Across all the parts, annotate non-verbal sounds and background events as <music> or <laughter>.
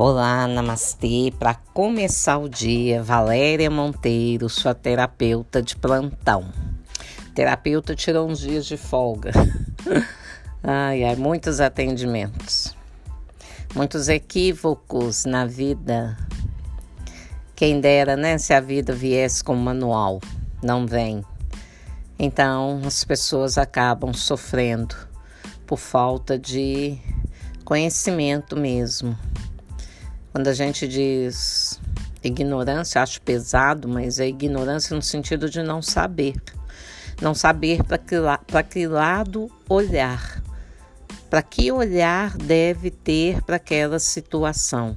Olá, namastê. Para começar o dia, Valéria Monteiro, sua terapeuta de plantão. terapeuta tirou uns dias de folga. <laughs> ai, ai, muitos atendimentos. Muitos equívocos na vida. Quem dera, né, se a vida viesse com manual. Não vem. Então, as pessoas acabam sofrendo por falta de conhecimento mesmo quando a gente diz ignorância, acho pesado, mas é ignorância no sentido de não saber. Não saber para que, que lado olhar. Para que olhar deve ter para aquela situação.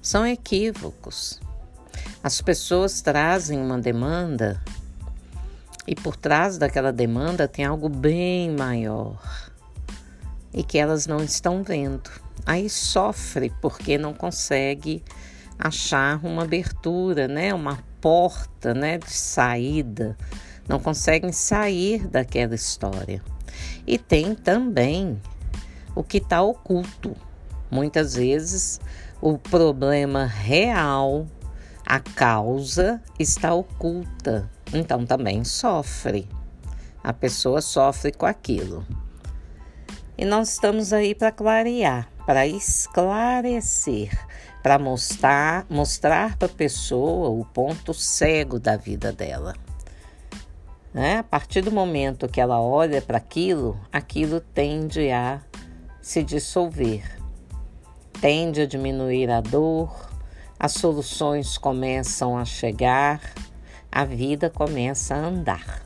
São equívocos. As pessoas trazem uma demanda e por trás daquela demanda tem algo bem maior e que elas não estão vendo aí sofre porque não consegue achar uma abertura, né, uma porta, né, de saída. Não conseguem sair daquela história. E tem também o que está oculto. Muitas vezes o problema real, a causa está oculta. Então também sofre. A pessoa sofre com aquilo. E nós estamos aí para clarear para esclarecer, para mostrar, mostrar para a pessoa o ponto cego da vida dela. Né? A partir do momento que ela olha para aquilo, aquilo tende a se dissolver, tende a diminuir a dor, as soluções começam a chegar, a vida começa a andar.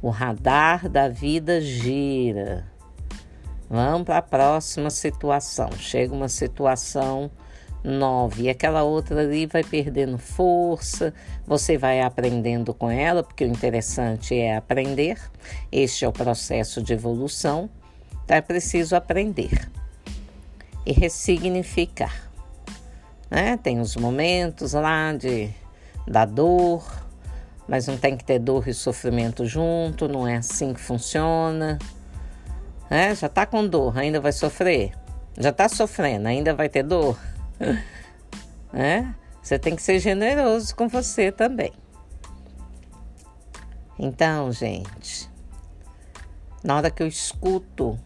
O radar da vida gira Vamos para a próxima situação. Chega uma situação nova e aquela outra ali vai perdendo força, você vai aprendendo com ela, porque o interessante é aprender. Este é o processo de evolução. Então é preciso aprender e ressignificar. Né? Tem os momentos lá de da dor, mas não tem que ter dor e sofrimento junto, não é assim que funciona. É, já tá com dor, ainda vai sofrer? Já tá sofrendo, ainda vai ter dor? <laughs> é? Você tem que ser generoso com você também. Então, gente, na hora que eu escuto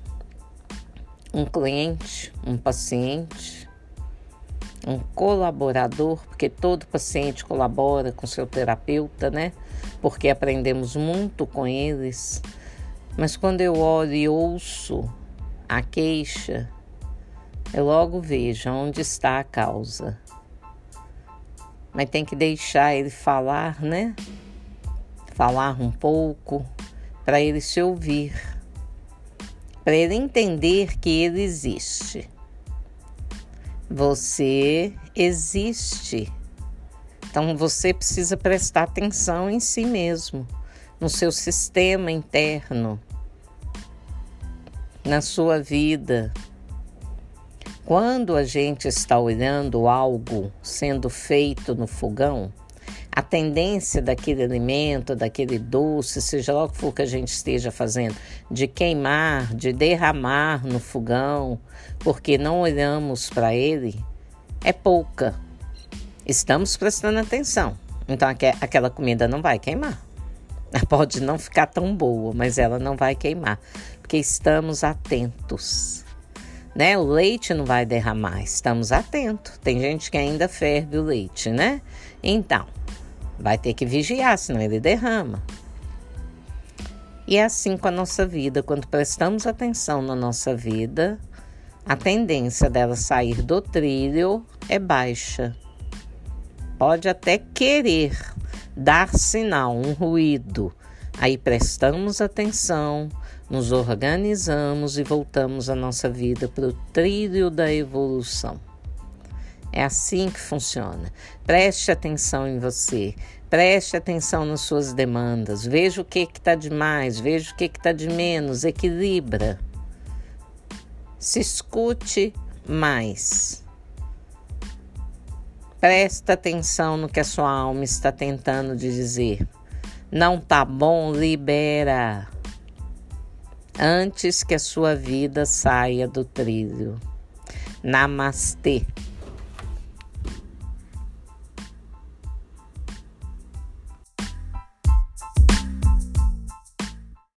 um cliente, um paciente, um colaborador, porque todo paciente colabora com seu terapeuta, né? Porque aprendemos muito com eles mas quando eu olho e ouço a queixa, eu logo vejo onde está a causa. Mas tem que deixar ele falar, né? Falar um pouco para ele se ouvir, para ele entender que ele existe. Você existe. Então você precisa prestar atenção em si mesmo, no seu sistema interno na sua vida. Quando a gente está olhando algo sendo feito no fogão, a tendência daquele alimento, daquele doce, seja lá o que for que a gente esteja fazendo, de queimar, de derramar no fogão, porque não olhamos para ele, é pouca. Estamos prestando atenção. Então aquela comida não vai queimar. Pode não ficar tão boa, mas ela não vai queimar, porque estamos atentos. Né? O leite não vai derramar, estamos atentos. Tem gente que ainda ferve o leite, né? Então, vai ter que vigiar, senão ele derrama. E é assim com a nossa vida, quando prestamos atenção na nossa vida, a tendência dela sair do trilho é baixa. Pode até querer dar sinal, um ruído. Aí prestamos atenção, nos organizamos e voltamos a nossa vida para o trilho da evolução. É assim que funciona. Preste atenção em você, preste atenção nas suas demandas, veja o que está de mais, veja o que está de menos, equilibra. Se escute mais. Presta atenção no que a sua alma está tentando dizer. Não tá bom, libera antes que a sua vida saia do trilho. Namastê.